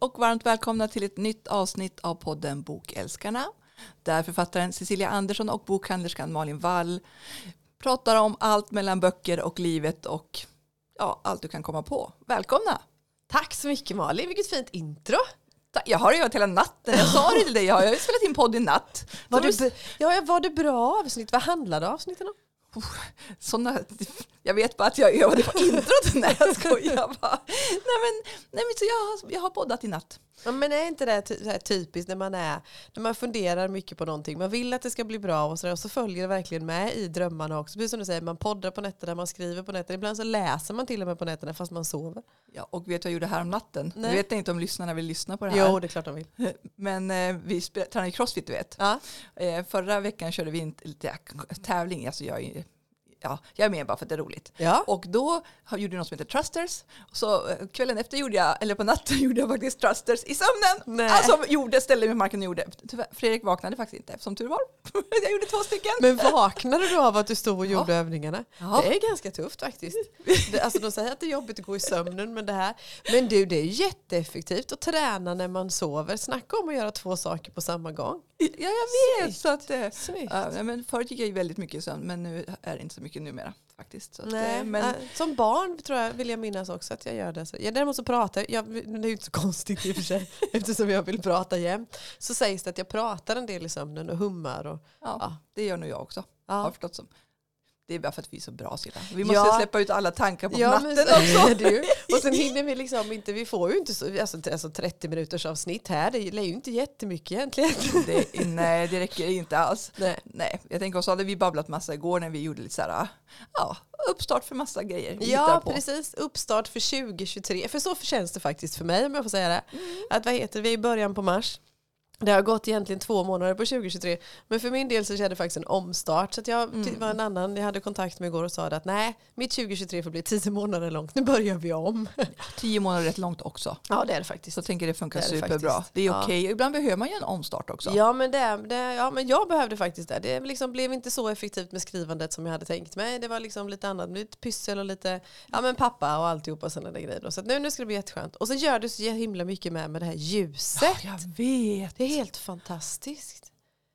och varmt välkomna till ett nytt avsnitt av podden Bokälskarna. Där författaren Cecilia Andersson och bokhandlerskan Malin Wall pratar om allt mellan böcker och livet och ja, allt du kan komma på. Välkomna! Tack så mycket Malin, vilket fint intro. Jag har övat hela natten, jag sa det till dig, jag har spelat in podd i natt. Var det, ja, var det bra avsnitt? Vad handlade avsnitten om? Såna, jag vet bara att jag övade på introt. Nej jag skojar bara. Nej men, nej, men så jag, jag har poddat i natt. Ja, men är inte det typiskt när man, är, när man funderar mycket på någonting, man vill att det ska bli bra och så, där, och så följer det verkligen med i drömmarna också. Precis som du säger, man poddar på nätterna, man skriver på nätterna, ibland så läser man till och med på nätterna fast man sover. Ja, och vet du vad jag gjorde här om natten? Nej. Jag vet inte om lyssnarna vill lyssna på det här. Jo, det är klart de vill. Men eh, vi tränar i crossfit, du vet. Ja. Eh, förra veckan körde vi en tävling, alltså jag är ja, jag är med bara för att det är roligt. Ja. Och då gjorde jag något som heter Trusters. Så eh, kvällen efter gjorde jag, eller på natten gjorde jag faktiskt Trusters i sömnen. Nej. Alltså gjorde, ställde mig i marken och gjorde. Tyvärr, Fredrik vaknade faktiskt inte, som tur var. jag gjorde två stycken. Men vaknade du av att du stod och gjorde ja. övningarna? Ja. Det är ganska tufft faktiskt. Det, alltså de säger att det är jobbigt att gå i sömnen, men det här. Men du, det är jätteeffektivt att träna när man sover. Snacka om att göra två saker på samma gång. Ja, jag vet. Så att, äh, ja, men förut gick jag ju väldigt mycket i sömn, men nu är det inte så mycket numera faktiskt. Så Nej, att, men... Som barn tror jag, vill jag minnas också att jag gör det. Så, jag däremot så pratar jag, det är ju inte så konstigt i och för sig, eftersom jag vill prata jämt. Så sägs det att jag pratar en del i sömnen och hummar. Och, ja, ja. det gör nog jag också. Ja. Har förstått som. Det är bara för att vi är så bra Silla. Vi måste ja. släppa ut alla tankar på ja, natten också. och sen hinner vi liksom inte, vi får ju inte så, alltså, alltså 30 minuters avsnitt här, det är ju inte jättemycket egentligen. Det, nej, det räcker inte alls. Nej. nej. Jag tänker också hade vi babblat massa igår när vi gjorde lite så här, ja, uppstart för massa grejer. Ja, precis. Uppstart för 2023. För så känns det faktiskt för mig om jag får säga det. Mm. Att vad heter vi i början på mars. Det har gått egentligen två månader på 2023. Men för min del så jag faktiskt en omstart. Så jag mm. var en annan jag hade kontakt med igår och sa att nej, mitt 2023 får bli tio månader långt. Nu börjar vi om. tio månader är rätt långt också. Ja det är det faktiskt. Så jag tänker det funkar det superbra. Det, det är okej. Okay. Ja. Ibland behöver man ju en omstart också. Ja men, det, det, ja men jag behövde faktiskt det. Det liksom blev inte så effektivt med skrivandet som jag hade tänkt mig. Det var liksom lite annat, lite pyssel och lite ja, men pappa och alltihopa och sådana där grejer. Så nu, nu ska det bli jätteskönt. Och så gör det så himla mycket med, med det här ljuset. Ja, jag vet. Helt fantastiskt.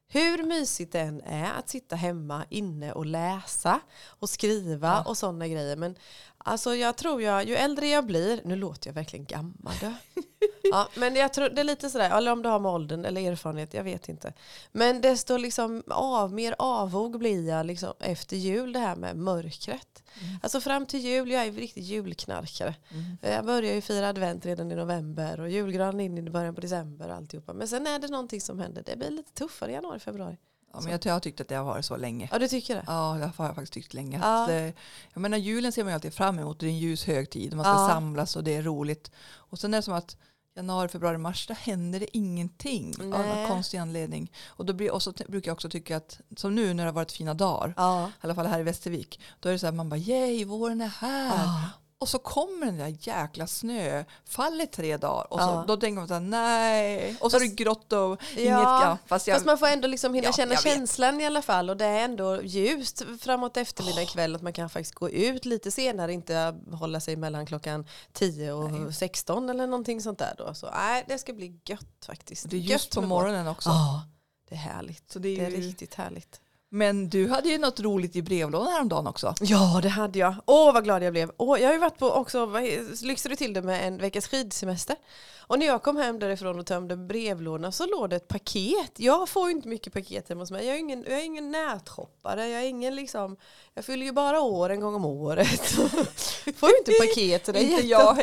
Hur mysigt det än är att sitta hemma inne och läsa och skriva ja. och sådana grejer. Men alltså jag tror jag, ju äldre jag blir, nu låter jag verkligen gammal. ja, men jag tror det är lite sådär, eller om du har med åldern eller erfarenhet, jag vet inte. Men desto liksom av, mer avog blir jag liksom efter jul, det här med mörkret. Mm. Alltså fram till jul, jag är en riktig julknarkare. Mm. Jag börjar ju fira advent redan i november och julgran in i början på december och alltihopa. Men sen är det någonting som händer, det blir lite tuffare i januari, februari. Ja, men jag, jag har tyckt att det har varit så länge. Ja, du tycker det? Ja, det har jag faktiskt tyckt länge. Ja. Att, jag menar, julen ser man ju alltid fram emot. Det är en ljus högtid. Man ska ja. samlas och det är roligt. Och sen är det som att januari, februari, mars, där händer det ingenting Nej. av någon konstig anledning. Och då blir, och så brukar jag också tycka att, som nu när det har varit fina dagar, ja. i alla fall här i Västervik, då är det så här, man bara, yay, våren är här. Ja. Och så kommer den där jäkla snöfallet tre dagar och så, ja. då tänker man så här, nej. Och så fast, är det grått och ja, inget. Ja, fast, jag, fast man får ändå liksom hinna ja, känna känslan i alla fall. Och det är ändå ljust framåt eftermiddag oh. kväll. Att man kan faktiskt gå ut lite senare. Inte hålla sig mellan klockan 10 och nej. 16 eller någonting sånt där. Då. Så nej, det ska bli gött faktiskt. Det är ljust på morgonen också. Ja, det är härligt. Så det är, det är riktigt härligt. Men du hade ju något roligt i brevlådan häromdagen också. Ja, det hade jag. Åh, vad glad jag blev. Åh, jag har ju varit på också, lyxade till det med en veckas skidsemester. Och när jag kom hem därifrån och tömde brevlådan så låg det ett paket. Jag får ju inte mycket paket hemma hos mig. Jag är ingen, jag är ingen nätshoppare. Jag är ingen liksom, jag fyller ju bara år en gång om året. får ju inte paket. Det är inte jag.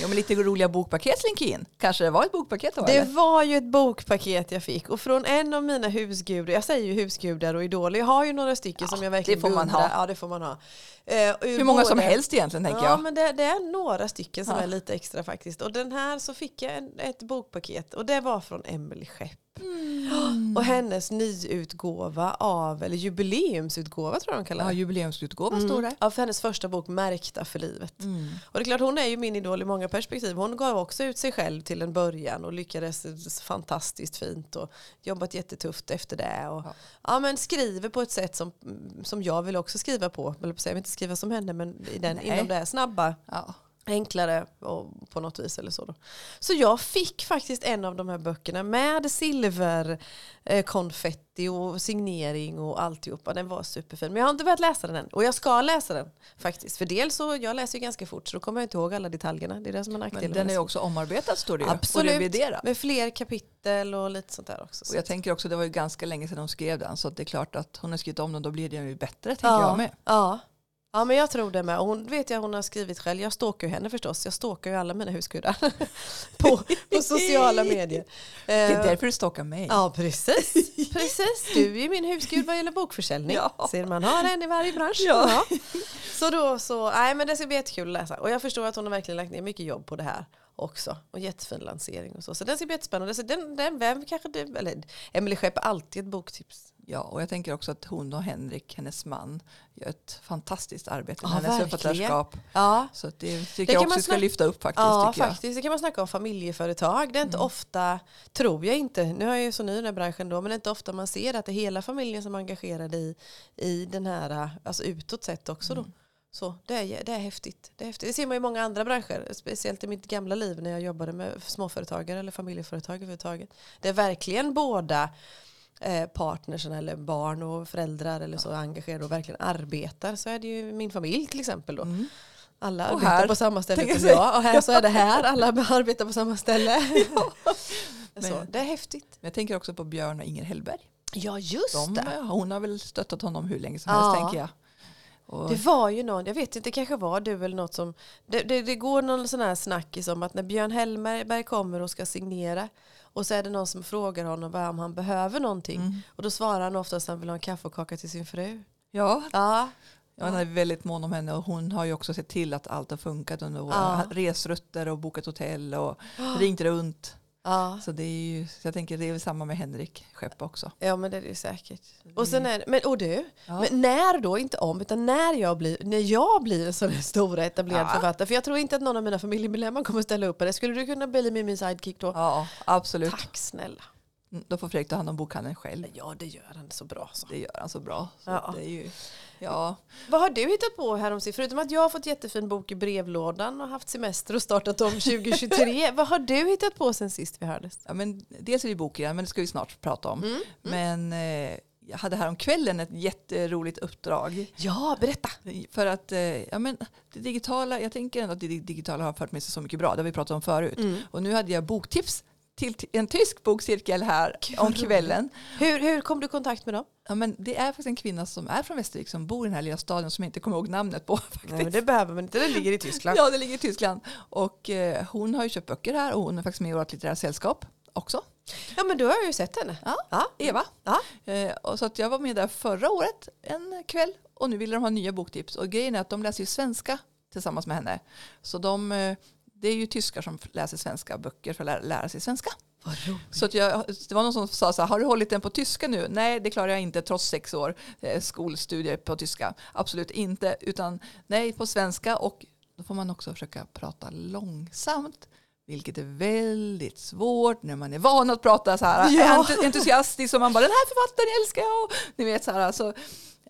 ja, men lite roliga bokpaket slink in. Kanske det var ett bokpaket då? Det eller? var ju ett bokpaket jag fick. Och från en av mina husgudar, jag säger ju husgudar och idoler. Jag har ju några stycken ja, som jag verkligen det får man ha. Ja, det får man ha. Eh, Hur många både, som helst egentligen tänker ja, jag. men det, det, är några stycken som ja. är lite extra faktiskt. Och den här så fick jag en, ett bokpaket och det var från Emelie Skepp. Mm. Och hennes nyutgåva av, eller jubileumsutgåva tror jag de kallar det. Ja, jubileumsutgåva mm. står det. Av hennes första bok Märkta för livet. Mm. Och det är klart hon är ju min idol i många perspektiv. Hon gav också ut sig själv till en början och lyckades fantastiskt fint och jobbat jättetufft efter det. Och, ja. ja men skriver på ett sätt som, som jag vill också skriva på. Jag vill inte skriva som henne men i den, inom det snabba. Ja enklare och på något vis eller så. Då. Så jag fick faktiskt en av de här böckerna med silver, eh, konfetti och signering och alltihopa. Den var superfin. Men jag har inte börjat läsa den än. Och jag ska läsa den faktiskt. För dels så, jag läser ju ganska fort så då kommer jag inte ihåg alla detaljerna. Det är det som är nackdelen. Men den är också omarbetad står det ju. Absolut. Och reviderad. Med fler kapitel och lite sånt där också. Och jag tänker också, det var ju ganska länge sedan hon skrev den. Så det är klart att hon har skrivit om den, då blir den ju bättre tänker ja, jag med. Ja, Ja men jag tror det med. Hon vet jag hon har skrivit själv. Jag stalkar ju henne förstås. Jag stalkar ju alla mina husgudar på, på sociala medier. Det är därför du stalkar mig. Ja precis. precis. Du är min husgud vad gäller bokförsäljning. Ja. Ser man har en i varje bransch. Ja. ja. Så då så, nej men det ska bli jättekul att läsa. Och jag förstår att hon har verkligen lagt ner mycket jobb på det här också. Och jättefin lansering och så. Så den ska bli jättespännande. Så den, den, vem kanske du, eller Emelie är alltid ett boktips. Ja, och jag tänker också att hon och Henrik, hennes man, gör ett fantastiskt arbete ja, med hennes författarskap. Ja. Så det tycker det jag också ska lyfta upp faktiskt. Ja, faktiskt. Det kan man snacka om familjeföretag. Det är inte mm. ofta, tror jag inte, nu är jag ju så ny i den här branschen då, men det är inte ofta man ser att det är hela familjen som är engagerad i, i den här, alltså utåt sett också då. Mm. Så det är, det är häftigt. Det är häftigt. Det ser man i många andra branscher. Speciellt i mitt gamla liv när jag jobbade med småföretagare eller familjeföretag överhuvudtaget. Det är verkligen båda eh, partnersen eller barn och föräldrar eller så engagerade och verkligen arbetar. Så är det ju min familj till exempel då. Mm. Alla och arbetar här, på samma ställe som jag. Och här så är det här. Alla arbetar på samma ställe. Ja. så, det är häftigt. Jag tänker också på Björn och Inger Hellberg. Ja just De, det. Hon har väl stöttat honom hur länge som helst tänker jag. Och det var ju någon, jag vet inte, det kanske var du eller något som, det, det, det går någon sån här snackis om att när Björn Hellberg kommer och ska signera och så är det någon som frågar honom om han behöver någonting mm. och då svarar han oftast att han vill ha en kaffekaka till sin fru. Ja. ja. Ja, han är väldigt mån om henne och hon har ju också sett till att allt har funkat under våra ja. resrutter och bokat hotell och ringt runt. Ja. Så det är ju, så jag tänker det är väl samma med Henrik Skepp också. Ja men det är det säkert. Och, sen är, men, och du, ja. men när då, inte om, utan när jag blir, när jag blir en sån stor etablerad ja. författare, för jag tror inte att någon av mina familjemedlemmar kommer ställa upp på det. Skulle du kunna bli med min sidekick då? Ja, absolut. Tack snälla. Mm, då får Fredrik ta hand om bokhandeln själv. Ja det gör han så bra. Så. Det gör han så bra. Så ja. det är ju, ja. Vad har du hittat på här om Förutom att jag har fått jättefin bok i brevlådan och haft semester och startat om 2023. Vad har du hittat på sen sist vi hördes? Ja, men dels är det boken, men det ska vi snart prata om. Mm. Mm. Men eh, jag hade här om kvällen ett jätteroligt uppdrag. Ja, berätta. För att eh, ja, men det digitala, jag tänker ändå att det digitala har fört med sig så mycket bra. Det har vi pratat om förut. Mm. Och nu hade jag boktips till en tysk bokcirkel här Gud, om kvällen. Hur, hur kom du i kontakt med dem? Ja, men det är faktiskt en kvinna som är från Västervik som bor i den här lilla staden som jag inte kommer ihåg namnet på. Faktiskt. Nej, men det behöver man inte, den ligger i Tyskland. ja, det ligger i Tyskland. Och eh, hon har ju köpt böcker här och hon är faktiskt med i vårt litterära sällskap också. Ja men då har jag ju sett henne. Ja, ja. Eva. Ja. Eh, och så att jag var med där förra året en kväll och nu vill de ha nya boktips. Och grejen är att de läser ju svenska tillsammans med henne. Så de, eh, det är ju tyskar som läser svenska böcker för att lära, lära sig svenska. Så att jag, det var någon som sa så här, har du hållit den på tyska nu? Nej, det klarar jag inte trots sex år eh, skolstudier på tyska. Absolut inte, utan nej på svenska och då får man också försöka prata långsamt. Vilket är väldigt svårt när man är van att prata så här ja. entusiastiskt och man bara den här författaren älskar jag. Ni vet så här, så,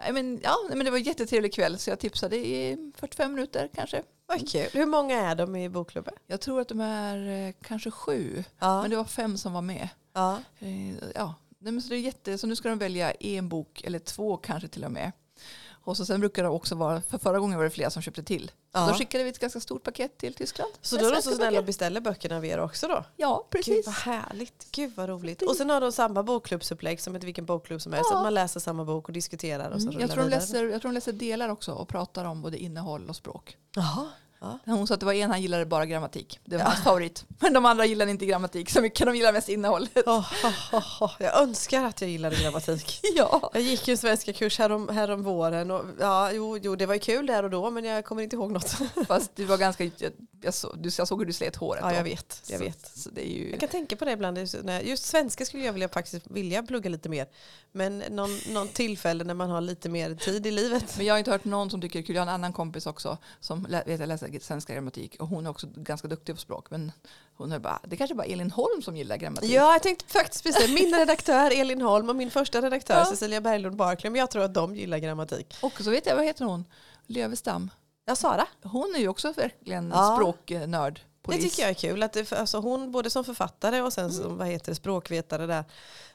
ja, men, ja, men det var en jättetrevlig kväll så jag tipsade i 45 minuter kanske. Vad kul. Hur många är de i bokklubben? Jag tror att de är eh, kanske sju. Ja. Men det var fem som var med. Ja. Eh, ja. så, det är jätte, så nu ska de välja en bok eller två kanske till och med. Och så sen brukar det också vara, för förra gången var det flera som köpte till. Ja. Då skickade vi ett ganska stort paket till Tyskland. Så då är de så snälla och beställer böckerna av er också då? Ja, precis. Gud vad härligt. Gud vad roligt. Och sen har de samma bokklubbsupplägg som ett vilken bokklubb som helst. Ja. Så man läser samma bok och diskuterar. Och så mm. jag, tror de läser, jag tror de läser delar också och pratar om både innehåll och språk. Jaha. Ja. Hon sa att det var en han gillade bara grammatik. Det var ja. hans favorit. Men de andra gillade inte grammatik så mycket. De gillade mest innehållet. Oh, oh, oh, jag önskar att jag gillade grammatik. ja. Jag gick ju en svenska kurs härom, härom våren. Och, ja, jo, jo, det var ju kul där och då men jag kommer inte ihåg något. Fast du var ganska, jag, jag, så, jag såg hur du slet håret. Ja, jag vet. Jag, vet. Så, så det är ju... jag kan tänka på det ibland. Just svenska skulle jag vilja, faktiskt vilja plugga lite mer. Men någon, någon tillfälle när man har lite mer tid i livet. Men jag har inte hört någon som tycker det är kul. Jag har en annan kompis också som läser svenska grammatik och hon är också ganska duktig på språk. Men hon är bara, det kanske bara Elin Holm som gillar grammatik. Ja, jag tänkte faktiskt precis Min redaktör Elin Holm och min första redaktör ja. Cecilia Berglund Barklund. Jag tror att de gillar grammatik. Och så vet jag, vad heter hon? Lövestam. Ja, Sara. Hon är ju också verkligen Ja. språknörd. Det tycker jag är kul. Att det, alltså hon både som författare och sen som vad heter det, språkvetare där.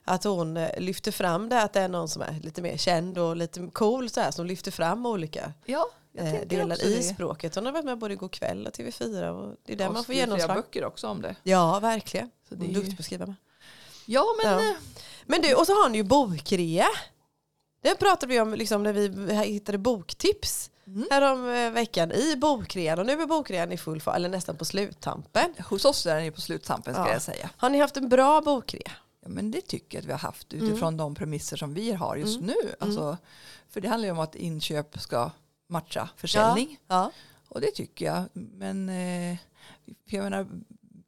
Att hon eh, lyfter fram det att det är någon som är lite mer känd och lite cool så här, som lyfter fram olika Ja, jag eh, delar i det. språket. Hon har varit med både Igår kväll och TV4 och det är där Och man får genomslag. böcker också om det. Ja, verkligen. Så det är duktig på att skriva med. Ja, men Ja. eh, Men du, och så har ni ju bokrea. Det pratade vi om liksom, när vi hittade boktips Mm. härom veckan i bokrean. Och nu är bokrean i full fart, eller nästan på sluttampen. hos oss är den ju på sluttampen ska Ja. jag säga. Har ni haft en bra bokrea? Ja, men det tycker jag att vi har haft Mm. utifrån de premisser som vi har just nu. Alltså, för det handlar ju om att inköp ska matcha försäljning. Ja. Och det tycker jag. Men eh, jag menar,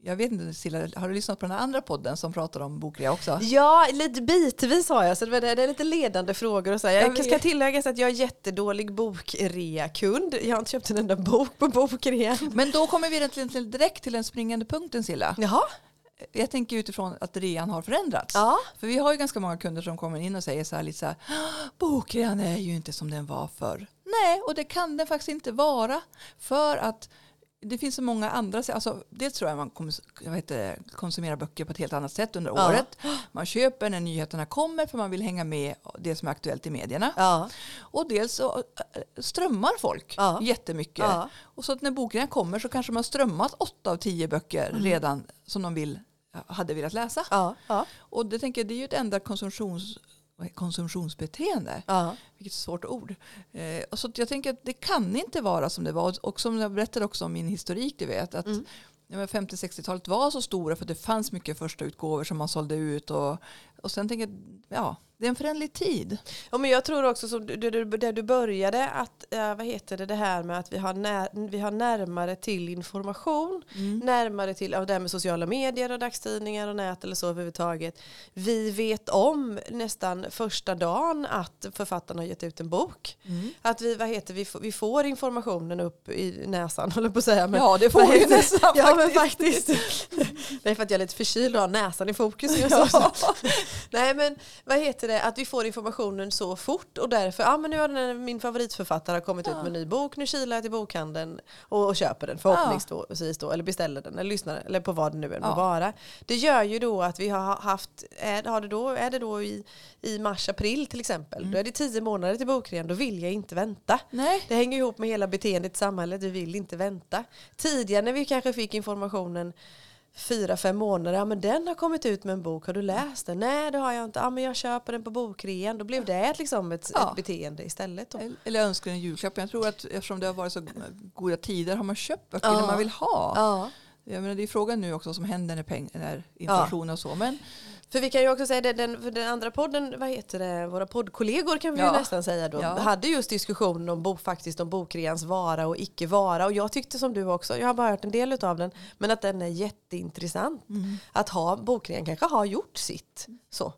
jag vet inte Silla, har du lyssnat på den andra podden som pratar om bokrea också? Ja, lite bitvis har jag. Så det är lite ledande frågor. Och så. Jag ska tillägga att jag är jättedålig bokrea-kund. Jag har inte köpt en enda bok på bokrea. Men då kommer vi egentligen direkt till den springande punkten Silla. Jaha. Jag tänker utifrån att rean har förändrats. Ja. För vi har ju ganska många kunder som kommer in och säger så här lite så här, "Ah, bokrean är ju inte som den var förr. Nej, och det kan den faktiskt inte vara. För att det finns så många andra sätt. Alltså, det tror jag man vet, inte, konsumerar böcker på ett helt annat sätt under Ja. året. Man köper när nyheterna kommer för man vill hänga med det som är aktuellt i medierna. Ja. Och dels så äh, strömmar folk Ja. jättemycket. Ja. Och så när bokrean kommer så kanske man har strömmat åtta av tio böcker Mm. redan som de vill, hade velat läsa. Och det tänker jag, det är ju ett enda konsumtions, konsumtionsbeteende. Ja. Vilket svårt ord. Eh, och så jag tänker att det kan inte vara som det var. Och som jag berättade också om min historik, du vet. Att Mm. ja, men 50-60-talet var så stora för att det fanns mycket första utgåvor som man sålde ut. Och, och sen tänker jag, ja, det är en föränderlig tid. Ja, men jag tror också som du, du, där du började att, eh, vad heter det, det här med att vi har, när, vi har närmare till information, närmare till ja, det här med sociala medier och dagstidningar och nät eller så överhuvudtaget. Vi vet om nästan första dagen att författarna har gett ut en bok. Att vi, vad heter, vi, får, vi får informationen upp i näsan, håller på att säga. Men, Ja, det får vi nästan Ja, men faktiskt. Det är för att jag är lite förkyld och har näsan i fokus. just nu. Nej men vad heter det, att vi får informationen så fort och därför, ja men nu har den min favoritförfattare kommit ut med en ny bok, nu kilar jag till bokhandeln och, och köper den förhoppningsvis då, eller beställer den eller lyssnar eller på vad det nu än må Ja. vara. Det gör ju då att vi har haft, är, har det då, är det då i, i mars, april till exempel, då är det tio månader till bokrean, då vill jag inte vänta. Nej. Det hänger ihop med hela beteendet i samhället, vi vill inte vänta. Tidigare när vi kanske fick informationen fyra, fem månader, ja men den har kommit ut med en bok, har du läst den? Nej det har jag inte, ja men jag köper den på bokrean. Då blev det ett, liksom ett, Ja. ett beteende istället. Då. Eller önskar en julklapp. Jag tror att eftersom det har varit så goda tider har man köpt böcker Ja. när man vill ha. Ja. Jag menar, det är frågan nu också vad som händer när, peng- när inflation och så. Men För vi kan ju också säga det, den, den andra podden, vad heter det, våra poddkollegor kan vi ju Ja. nästan säga då, Ja. hade just diskussionen om, bok, faktiskt om bokreans vara och icke vara. Och jag tyckte som du också, jag har bara hört en del av den, men att den är jätteintressant. Att ha, bokrean kanske har gjort sitt. Så.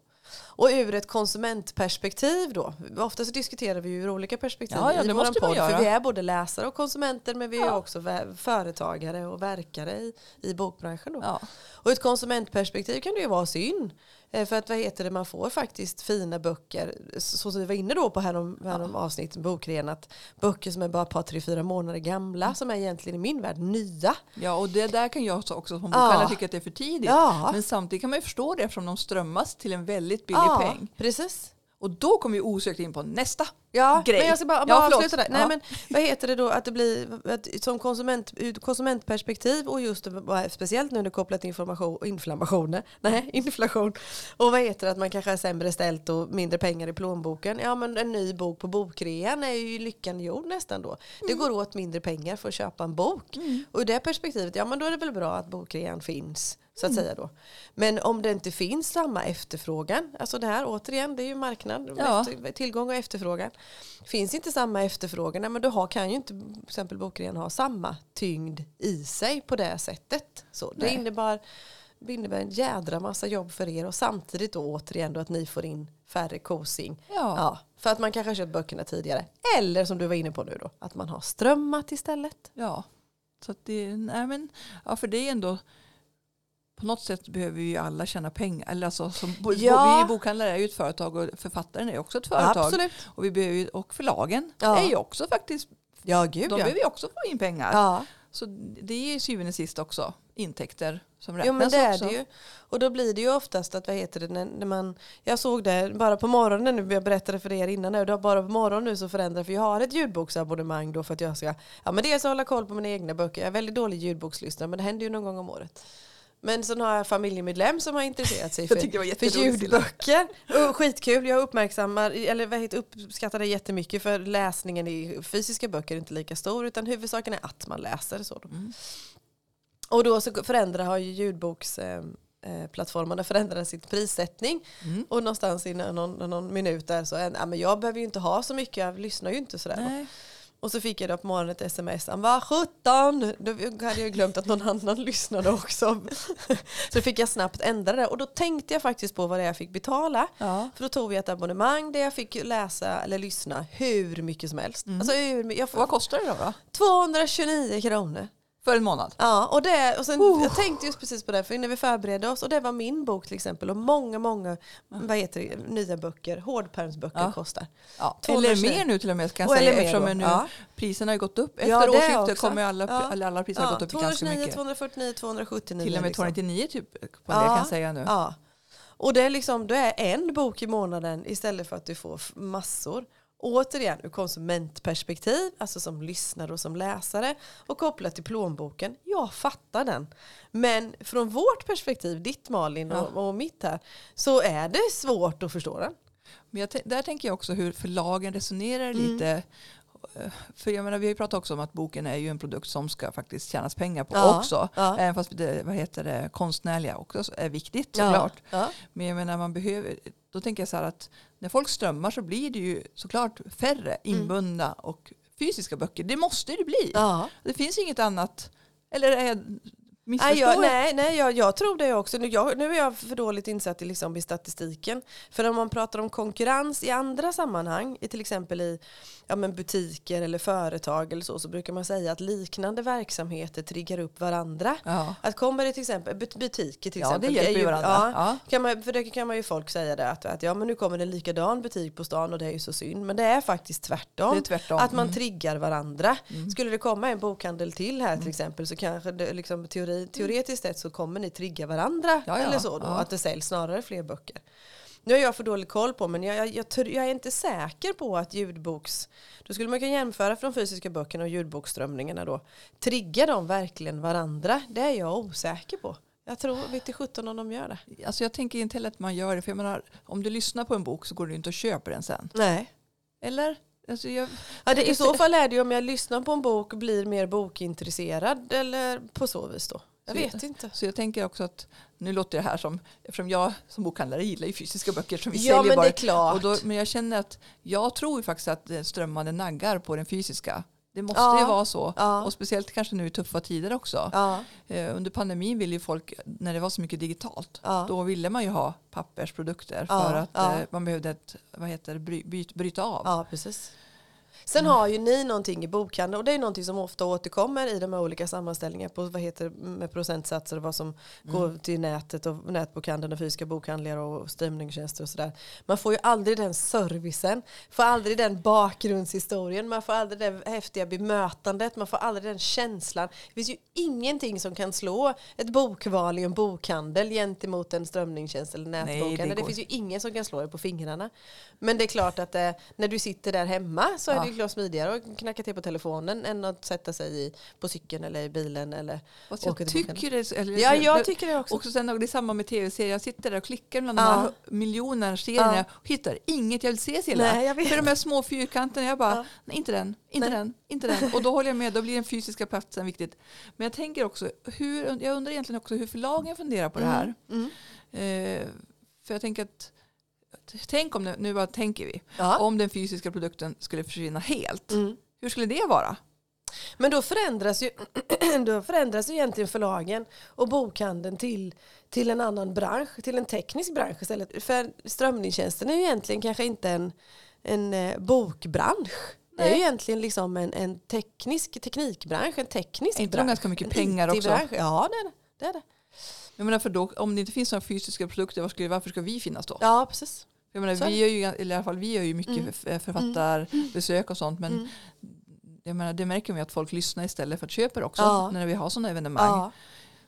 Och ur ett konsumentperspektiv då, ofta så diskuterar vi ju ur olika perspektiv Ja, ja, i man podd, för vi är både läsare och konsumenter men vi är Ja. också vä- företagare och verkare i, i bokbranschen. Då. ja, Och ett konsumentperspektiv kan det ju vara synd. Eh, För att vad heter det, man får faktiskt fina böcker, så som vi var inne då på härom, härom avsnittet bokren, att böcker som är bara ett par, tre, fyra månader gamla, som är egentligen i min värld nya. ja, och det där kan jag också som Ja. bokhandlare tycka att det är för tidigt. Ja. Men samtidigt kan man ju förstå det eftersom de strömmas till en väldigt billig ja, peng. precis. Och då kommer vi osökt in på nästa Ja, grej. men jag ska bara, Ja, bara förlåt. avsluta där. Nej, Ja. men vad heter det då att det blir att, som konsument, ur konsumentperspektiv och just speciellt nu när det är kopplat till information, inflammationer, nej inflation och vad heter det att man kanske har sämre ställt och mindre pengar i plånboken. Ja men en ny bok på bokrean är ju lyckan gjord nästan då. Det Mm. går åt mindre pengar för att köpa en bok. Och ur det perspektivet, ja men då är det väl bra att bokrean finns. Så att Mm. säga då. Men om det inte finns samma efterfrågan, alltså det här återigen, det är ju marknad, Ja. tillgång och efterfrågan. Finns inte samma efterfrågan, men då har, kan ju inte till exempel bokrean ha samma tyngd i sig på det sättet. Så det Nej. innebär, det innebär en jädra massa jobb för er och samtidigt då återigen då att ni får in färre kosing. Ja. Ja, för att man kanske har köpt böckerna tidigare. Eller som du var inne på nu då, att man har strömmat istället. Ja, så det, nej men, ja, för det är ändå på något sätt behöver vi ju alla tjäna pengar. Eller alltså, som, Ja. Vi bokhandlare är ju ett företag och författaren är också ett företag. Absolut. Och, vi behöver och förlagen Ja. är ju också faktiskt Ja, gud De ja. behöver ju också få in pengar. ja. Så det är ju syvende och sist också intäkter som räknas Jo men det är också. det ju. Och då blir det ju oftast att, vad heter det, när, man, jag såg det bara på morgonen nu, jag berättade för er innan, nu, bara på morgonen nu så förändrar för jag har ett ljudboksabonnemang då för att jag ska, ja men dels hålla koll på mina egna böcker, jag är väldigt dålig ljudbokslyssnare men det händer ju någon gång om året. Men sen har jag familjemedlem som har intresserat sig för, för ljudböcker. Och skitkul, jag uppmärksammar, eller vad heter, uppskattar det jättemycket för läsningen i fysiska böcker är inte lika stor utan huvudsaken är att man läser. Så. Mm. Och då så förändrar har ju ljudboksplattformarna förändrat sitt prissättning. Mm. Och någonstans i någon, någon minut där så, ja, men jag behöver ju inte ha så mycket, jag lyssnar ju inte sådär. Nej. Och så fick jag då på morgonen ett sms, han var 17! Då hade jag glömt att någon annan lyssnade också. så fick jag snabbt ändra det och då tänkte jag faktiskt på vad det är jag fick betala. Ja. För då tog vi ett abonnemang där jag fick läsa eller lyssna hur mycket som helst. Alltså, hur, jag Och vad får kostar det då? då? 229 kronor. För en månad? Ja, och, det, och sen, Oh. jag tänkte just precis på det, för när vi förberedde oss, och det var min bok till exempel, och många, många vad heter det, nya böcker, hårdpärmsböcker Ja. kostar. Ja. 220. Eller mer nu till och med kan jag säga eftersom då. nu Ja. priserna har gått upp. Efter Ja, årsskiftet kommer alla, Ja. alla, alla priser har gått upp ganska 229, mycket. 249, 279. Till och med liksom. 299 typ på det kan jag säga nu. Ja. Och det är liksom, det är en bok i månaden istället för att du får massor. Återigen ur konsumentperspektiv, alltså som lyssnare och som läsare och kopplat till plånboken. Jag fattar den. Men från vårt perspektiv, ditt Malin och, och mitt här, så är det svårt att förstå den. Men jag, där tänker jag också hur förlagen resonerar Mm. lite. Eh, För jag menar, vi har ju pratat också om att boken är ju en produkt som ska faktiskt tjänas pengar på Ja, också. ja. Även fast det, vad heter det, konstnärliga också är viktigt Ja, såklart. Ja. Men jag menar, man behöver, då tänker jag så här att när folk strömmar så blir det ju såklart färre inbundna och fysiska böcker. Det måste det bli. Ja. Det finns inget annat. Eller är Nej, jag, nej, nej jag, jag tror det också. Nu, jag, nu är jag för dåligt insatt i, liksom, i statistiken. För om man pratar om konkurrens i andra sammanhang, i till exempel i ja, men butiker eller företag eller så, så brukar man säga att liknande verksamheter triggar upp varandra. Ja. Att kommer det till exempel but- butiker till ja, exempel. det hjälper ju varandra. Ja, Ja. kan man, för det kan man ju folk säga det att, att ja, men nu kommer det en likadan butik på stan och det är ju så synd. Men det är faktiskt tvärtom. Det är tvärtom. Att man Mm. triggar varandra. Skulle det komma en bokhandel till här till exempel så kanske det, liksom, teori, teoretiskt sett så kommer ni trigga varandra. Ja, ja. Eller så då, Ja. att det säljs snarare fler böcker. Nu har jag för dålig koll på men jag, jag, jag, jag är inte säker på att ljudboks... Då skulle man kunna jämföra för de fysiska böckerna och ljudboksströmningarna då. Triggar de verkligen varandra? Det är jag osäker på. Jag tror, vet 17 om de gör det. Alltså jag tänker inte heller att man gör det. För jag menar, om du lyssnar på en bok så går du inte och köper den sen. Nej. Eller? Alltså jag, Ja, det, I så fall är det ju om jag lyssnar på en bok och blir mer bokintresserad eller på så vis då. Jag vet inte. så jag tänker också att, nu låter det här som, eftersom jag som bokhandlare gillar ju fysiska böcker som vi Ja säljer men bara. det är klart. Och då, men jag känner att jag tror faktiskt att det strömmande naggar på den fysiska. Det måste Ja. ju vara så. Ja. Och speciellt kanske nu i tuffa tider också. Ja, Eh, under pandemin ville ju folk, när det var så mycket digitalt, då ville man ju ha pappersprodukter för att eh, man behövde ett, vad heter bry, byt, bryta av. ja precis. Sen har ju ni någonting i bokhandeln och det är någonting som ofta återkommer i de här olika sammanställningarna på vad heter det, med procentsatser och vad som går till nätet och nätbokhandeln och fysiska bokhandlar och streamingtjänster och sådär. Man får ju aldrig den servicen, får aldrig den bakgrundshistorien, man får aldrig det häftiga bemötandet, man får aldrig den känslan. Det finns ju ingenting som kan slå ett bokval i en bokhandel gentemot en strömningstjänst eller det nätbokhandel. Det, går. finns ju ingen som kan slå det på fingrarna. Men det är klart att eh, när du sitter där hemma så är Ja. det ju klart smidigare att knacka till på telefonen än att sätta sig i, på cykeln eller i bilen. Eller Fast jag till tycker det, eller, ja, jag tycker det också. också sen, det är samma med tv-serier. Jag sitter där och klickar bland de Ja. här miljoner serierna Ja. och hittar inget jag vill se vet. För de här små fyrkanterna, jag bara, Ja. nej, inte den, inte Nej. den, inte den. Och då håller jag med, då blir den fysiska platsen viktigt. Men jag tänker också, hur, jag undrar egentligen också hur förlagen funderar på det här. Mm. Eh, för jag tänker att, tänk om, det, nu bara tänker vi, Ja. om den fysiska produkten skulle försvinna helt. Mm. Hur skulle det vara? Men då förändras ju då förändras ju egentligen förlagen och bokhandeln till, till en annan bransch, till en teknisk bransch istället. För strömningstjänsten är ju egentligen kanske inte en, en eh, bokbransch. Det är ju Nej. egentligen liksom en, en teknisk teknikbransch, en teknisk inte bransch. ganska mycket En pengar också? Ja, det är det. det, är det. Jag menar för då, om det inte finns några fysiska produkter, var skulle, varför ska vi finnas då? Ja, precis. Jag menar, Så är vi gör ju, i alla fall vi gör ju mycket Mm. för- författarbesök och sånt, men Mm. jag menar, det märker vi att folk lyssnar istället för att köpa också Ja. när vi har sådana evenemang. Ja.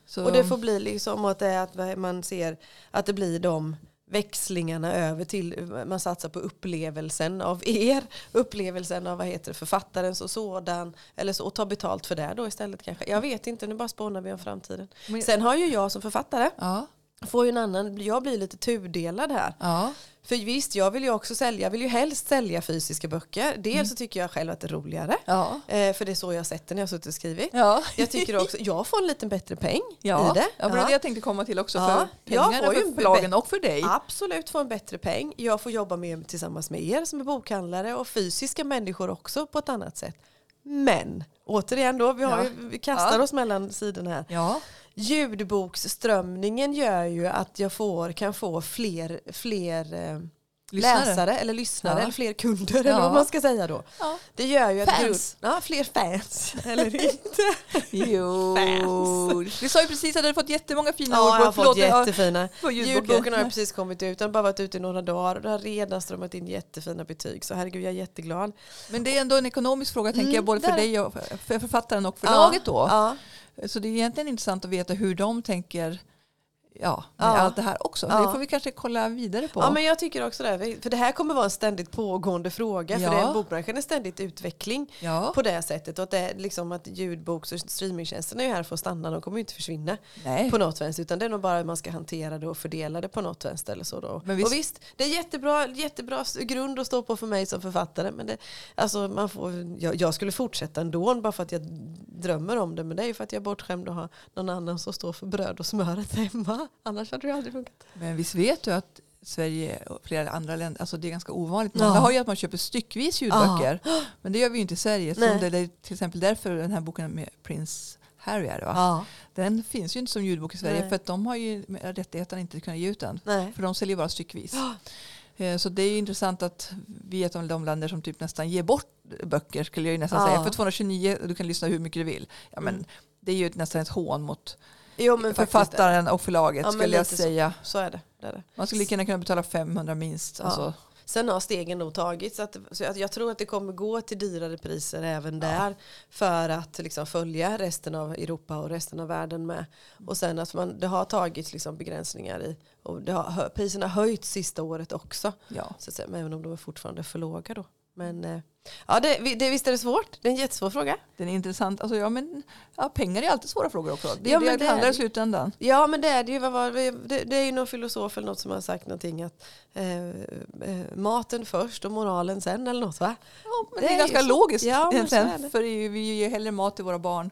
Så, Och det får bli liksom att, det är att man ser att det blir de växlingarna över till, man satsar på upplevelsen av er, upplevelsen av vad heter författaren och sådan, eller så, och ta betalt för det då istället kanske. Jag vet inte, nu bara spånar vi om framtiden. Men- Sen har ju jag som författare, ja, får ju en annan, jag blir lite tudelad här. ja, För visst, jag vill ju också sälja, jag vill ju helst sälja fysiska böcker. Dels så tycker jag själv att det är roligare, ja, eh, för det är så jag har sett det när jag har suttit och skrivit. ja. Jag tycker också, jag får en lite bättre peng ja. i det. Ja, men det det jag tänkte komma till också. Ja. För Jag pengarna för en förlagen och för dig. Absolut få en bättre peng. Jag får jobba med, tillsammans med er som är bokhandlare och fysiska människor också på ett annat sätt. Men återigen då, vi, har Ja. vi kastar Ja. oss mellan sidorna här. Ja, Ljudboksströmningen gör ju att jag får, kan få fler, fler eh, lyssnare. läsare eller lyssnare Ja. eller fler kunder eller Ja. vad man ska säga då. Ja. Det gör ju att Fans. grund- ja, fler fans. eller inte. Jo, Fans. vi sa ju precis att du hade fått jättemånga fina Ja, jag har fått Förlåt, ja, jättefina. ljudboken. Har precis kommit ut. Den har bara varit ute i några dagar och det har redan strömmat in jättefina betyg. Så herregud, jag är jätteglad. Men det är ändå en ekonomisk fråga tänker Mm, jag både för dig och för författaren och förlaget då. Så det är egentligen intressant att veta hur de tänker ja, Ja. allt det här också. Ja. Det får vi kanske kolla vidare på. ja, men jag tycker också det. För det här kommer vara en ständigt pågående fråga. För Ja. det är bokbranschen är ständigt utveckling ja. på det sättet. Och att, det liksom att ljudboks och streamingtjänsterna är ju här för att stanna. De kommer ju inte försvinna Nej. på något vänster. Utan det är nog bara hur man ska hantera det och fördela det på något vänster. Eller så då. Men visst- Och visst, det är jättebra, jättebra grund att stå på för mig som författare. Men det, alltså man får, jag, jag skulle fortsätta ändå bara för att jag drömmer om det. Men det är ju för att jag är bortskämd och har någon annan som står för bröd och smöret hemma. Annars hade det aldrig funkat. Men visst vet du att Sverige och flera andra länder, alltså det är ganska ovanligt. Ja. Många har ju att man köper styckvis ljudböcker. Men det gör vi ju inte i Sverige. Som det är till exempel därför den här boken med Prince Harry är det, va? Ja. Den finns ju inte som ljudbok i Sverige Nej. för att de har ju rättigheterna inte kunnat ge ut den. Nej. För de säljer bara styckvis. Eh, Så det är ju intressant att vi är ett av de länder som typ nästan ger bort böcker skulle jag ju nästan Ja. säga. För 229, du kan lyssna hur mycket du vill. Ja, men Mm. Det är ju nästan ett hån mot Jo men författaren och förlaget Ja, skulle jag lite så. säga. Så är det. det, är det. Man skulle lika gärna kunna betala 500 minst. Ja. Alltså, Sen har stegen nog tagits. Så att, så jag tror att det kommer gå till dyrare priser även där. För att liksom följa resten av Europa och resten av världen med. Och sen att man, det har tagits liksom begränsningar i. Och det har, priserna har höjts sista året också. ja. Så att säga, men även om de är fortfarande för låga då. Men eh, ja, det, det, visst är det svårt. Det är en jättesvår fråga. Den är intressant. Alltså, ja, men, ja, pengar är alltid svåra frågor också. Det Ja, det det handlar i slutändan. Ja men det är det ju. Vad var, det, det är ju någon filosof eller något som har sagt någonting att eh, eh, maten först och moralen sen eller något va? Ja, men Det är är ganska logiskt. Ja, men det. För vi ger hellre mat till våra barn.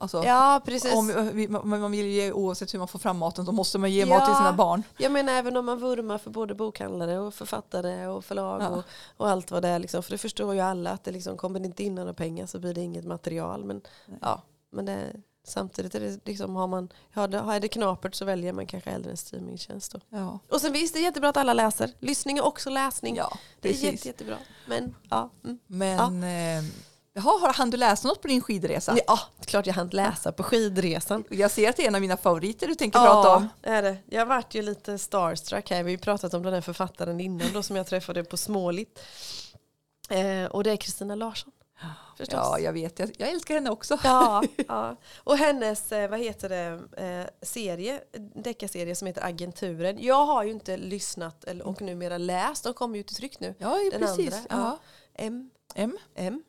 Alltså, Ja precis. om vi, man, vill ge, oavsett hur man får fram maten så måste man ge Ja. mat till sina barn. Jag menar även om man vurmar för både bokhandlare och författare och förlag Ja. och, och allt vad det är. Liksom, för det förstår ju alla att det liksom, kommer det inte in några pengar så blir det inget material. Men, Nej. ja, men det, samtidigt är det liksom, har man har det, har det knapert så väljer man kanske hellre en streamingtjänst. Då. Ja, Och sen visst, det är jättebra att alla läser. Lyssning är också läsning. ja det är jätte, jättebra. Men ja, mm. Men eh, jaha, har han du läst något på din skidresa? ja, klart jag hann läsa på skidresan. Jag ser att det är en av mina favoriter du tänker prata om. är det. Jag vart ju lite starstruck här. Vi har ju pratat om den här författaren innan då som jag träffade på Småligt. Eh, och det är Kristina Larsson. Förstås. Ja, jag vet. Jag, jag älskar henne också. Ja, ja. Och hennes, eh, vad heter det, eh, serie, deckarserie som heter Agenturen. Jag har ju inte lyssnat och numera läst, de kommer ju till tryck nu. Ja, Den precis. andra, Ja. M. M. M.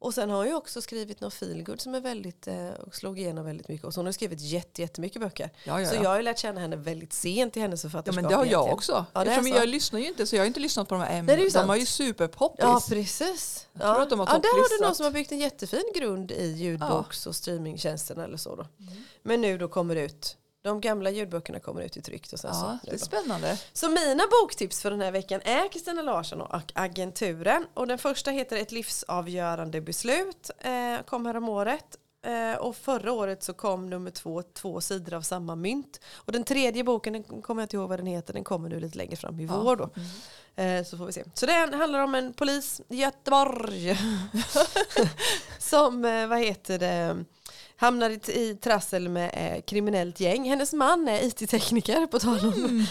Och sen har hon ju också skrivit något feelgood som är väldigt, eh, och slog igenom väldigt mycket. Och så hon har skrivit jätte, jättemycket böcker. Ja, ja, Så ja. jag har ju lärt känna henne väldigt sent i hennes Ja författarskap. men det har jag egentligen. också. Ja, Eftersom så. jag lyssnar ju inte så jag har inte lyssnat på de här M. Nej, de har ju superpoppis. Ja, precis. Jag tror att de har ja, där har du någon som har byggt en jättefin grund i ljudboks och streamingtjänsterna eller så då. Mm. Men nu då kommer det ut, de gamla ljudböckerna kommer ut i tryckt och sen så. ja, nu det är spännande. Så mina boktips för den här veckan är Kristina Larsson och Agenturen. Och den första heter Ett livsavgörande beslut. Eh, kom här om året. Eh, och förra året så kom nummer två, två sidor av samma mynt. Och den tredje boken, den kommer jag inte ihåg vad den heter, den kommer nu lite längre fram i Ja. vår då. Mm. Eh, så får vi se. Så det handlar om en polis i Göteborg. som, eh, vad heter det, hamnar i, i trassel med eh, kriminellt gäng. Hennes man är IT-tekniker på tal om. Mm.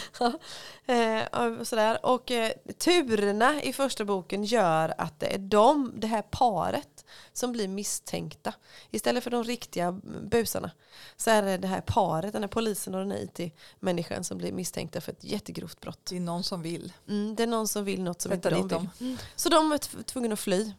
eh, och, sådär. och eh, turerna i första boken gör att det är de, det här paret som blir misstänkta. Istället för de riktiga busarna så är det det här paret, den här polisen och den här IT-människan som blir misstänkta för ett jättegrovt brott. Det är någon som vill. Mm, det är någon som vill något som Sätta inte de vill. dem. Mm. Så de är tv- tvungna att fly.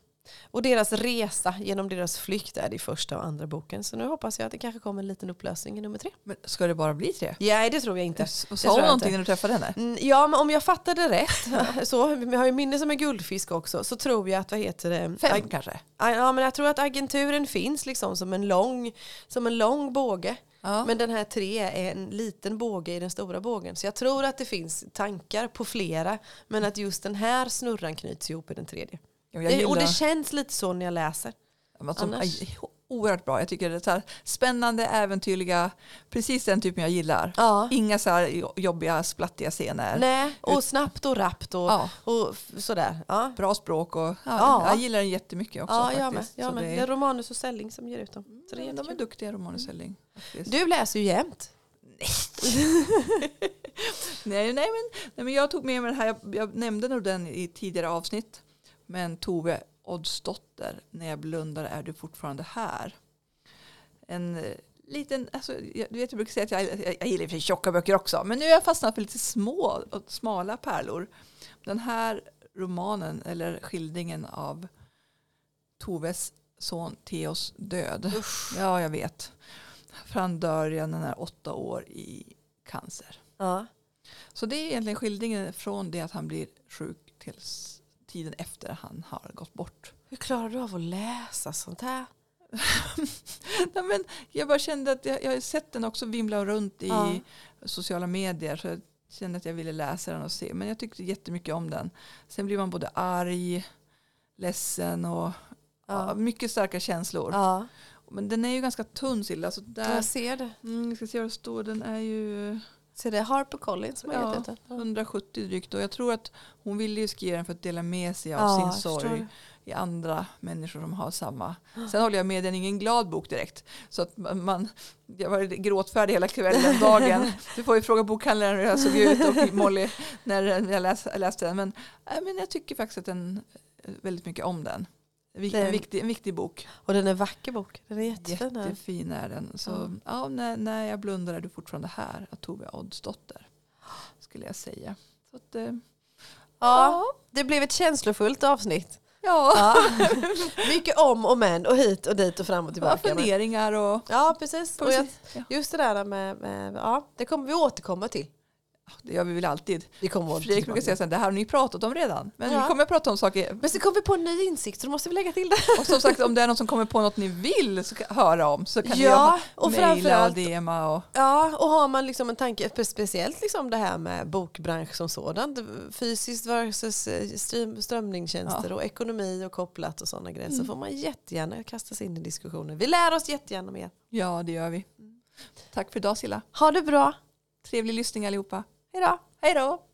Och deras resa genom deras flykt är det i första och andra boken. Så nu hoppas jag att det kanske kommer en liten upplösning i nummer tre. Men ska det bara bli tre? Nej, det tror jag inte. Och sa jag hon någonting när du träffade henne? Mm, Ja, men om jag fattade rätt, så, vi har ju minne som en guldfisk också, så tror jag att, vad heter det? Fem Ag- kanske? Ja, men jag tror att agenturen finns liksom som en lång, som en lång båge. Ja. Men den här tre är en liten båge i den stora bågen. Så jag tror att det finns tankar på flera, men att just den här snurran knyts ihop i den tredje. Och gillar- det känns lite så när jag läser. Alltså, Annars? oerhört bra. Jag tycker det är så här spännande, äventyrliga, precis den typen jag gillar. Ja. Inga så här jobbiga, splattiga scener. Nej, och snabbt och rappt och, Ja, och sådär. Ja, bra språk och ja, Ja. jag gillar den jättemycket också. ja jag med. Jag med. det Det är Romanus och Selling som ger ut dem. Så det är de är duktiga, Romanus Selling. faktiskt. Du läser ju jämt. Nej, nej, men, nej, men jag tog med mig den här, jag, jag nämnde nog den i tidigare avsnitt. Men Tove Oddsdotter, När jag blundar är du fortfarande här. En eh, liten, alltså, jag, du vet jag brukar säga att jag, jag, jag gillar för tjocka böcker också. Men nu har jag fastnat för lite små och smala pärlor. Den här romanen, eller skildringen av Toves son Theos död. Ja, jag vet. För han dör redan när han är åtta år i cancer. Ja. Så det är egentligen skildringen från det att han blir sjuk till s- tiden efter han har gått bort. Hur klarar du av att läsa sånt här? Nej, men jag bara kände att jag, jag har sett den också vimla runt i Ja. sociala medier. Så jag kände att jag ville läsa den och se. Men jag tyckte jättemycket om den. Sen blir man både arg, ledsen och ja. Ja. mycket starka känslor. Men den är ju ganska tunn Silla. Så där, jag ser det. mm, jag ska se vad det står. Den är ju Så det är Harper Collins som har Ja. gett ut den. Ja. 170 drygt. Och jag tror att hon ville ju skriva den för att dela med sig av Ja, sin sorg i andra människor som har samma. Sen håller jag med, den är ingen glad bok direkt. Så att man, jag var gråtfärdig hela kvällen, dagen. Du får ju fråga bokhandlaren hur jag såg ut och Molly när jag läs, läste den. Men, äh, men jag tycker faktiskt att den väldigt mycket om den. En vik- En viktig, en viktig bok. Och den är vacker bok. Den är jättefin. Jättefin är den. Så ja. när, när jag blundar är du fortfarande här. Av Tove Oddsdotter. Skulle jag säga. Så att, eh, Ja, det blev ett känslofullt avsnitt. ja. Ja. Mycket om och men och hit och dit och fram och tillbaka. Men- funderingar och... Ja, precis. Och jag, Ja, just det där med, med, ja, det kommer vi återkomma till. Det gör vi väl alltid. Vi kommer Fredrik brukar säga att det här har ni pratat om redan. Men Ja. vi kommer att prata om saker. Men så kom vi på en ny insikt så då måste vi lägga till det. Och som sagt, om det är någon som kommer på något ni vill så höra om så kan Ja, ni och mejla och DMa. Och, Ja, och har man liksom en tanke, spe- speciellt liksom det här med bokbransch som sådant, fysiskt versus eh, ström, strömningstjänster Ja. och ekonomi och kopplat och sådana grejer, så Mm. får man jättegärna kasta sig in i diskussionen. Vi lär oss jättegärna mer. ja, det gör vi. Tack för idag Silla. Ha det bra, Trevlig lyssning allihopa hejdå! Hej då!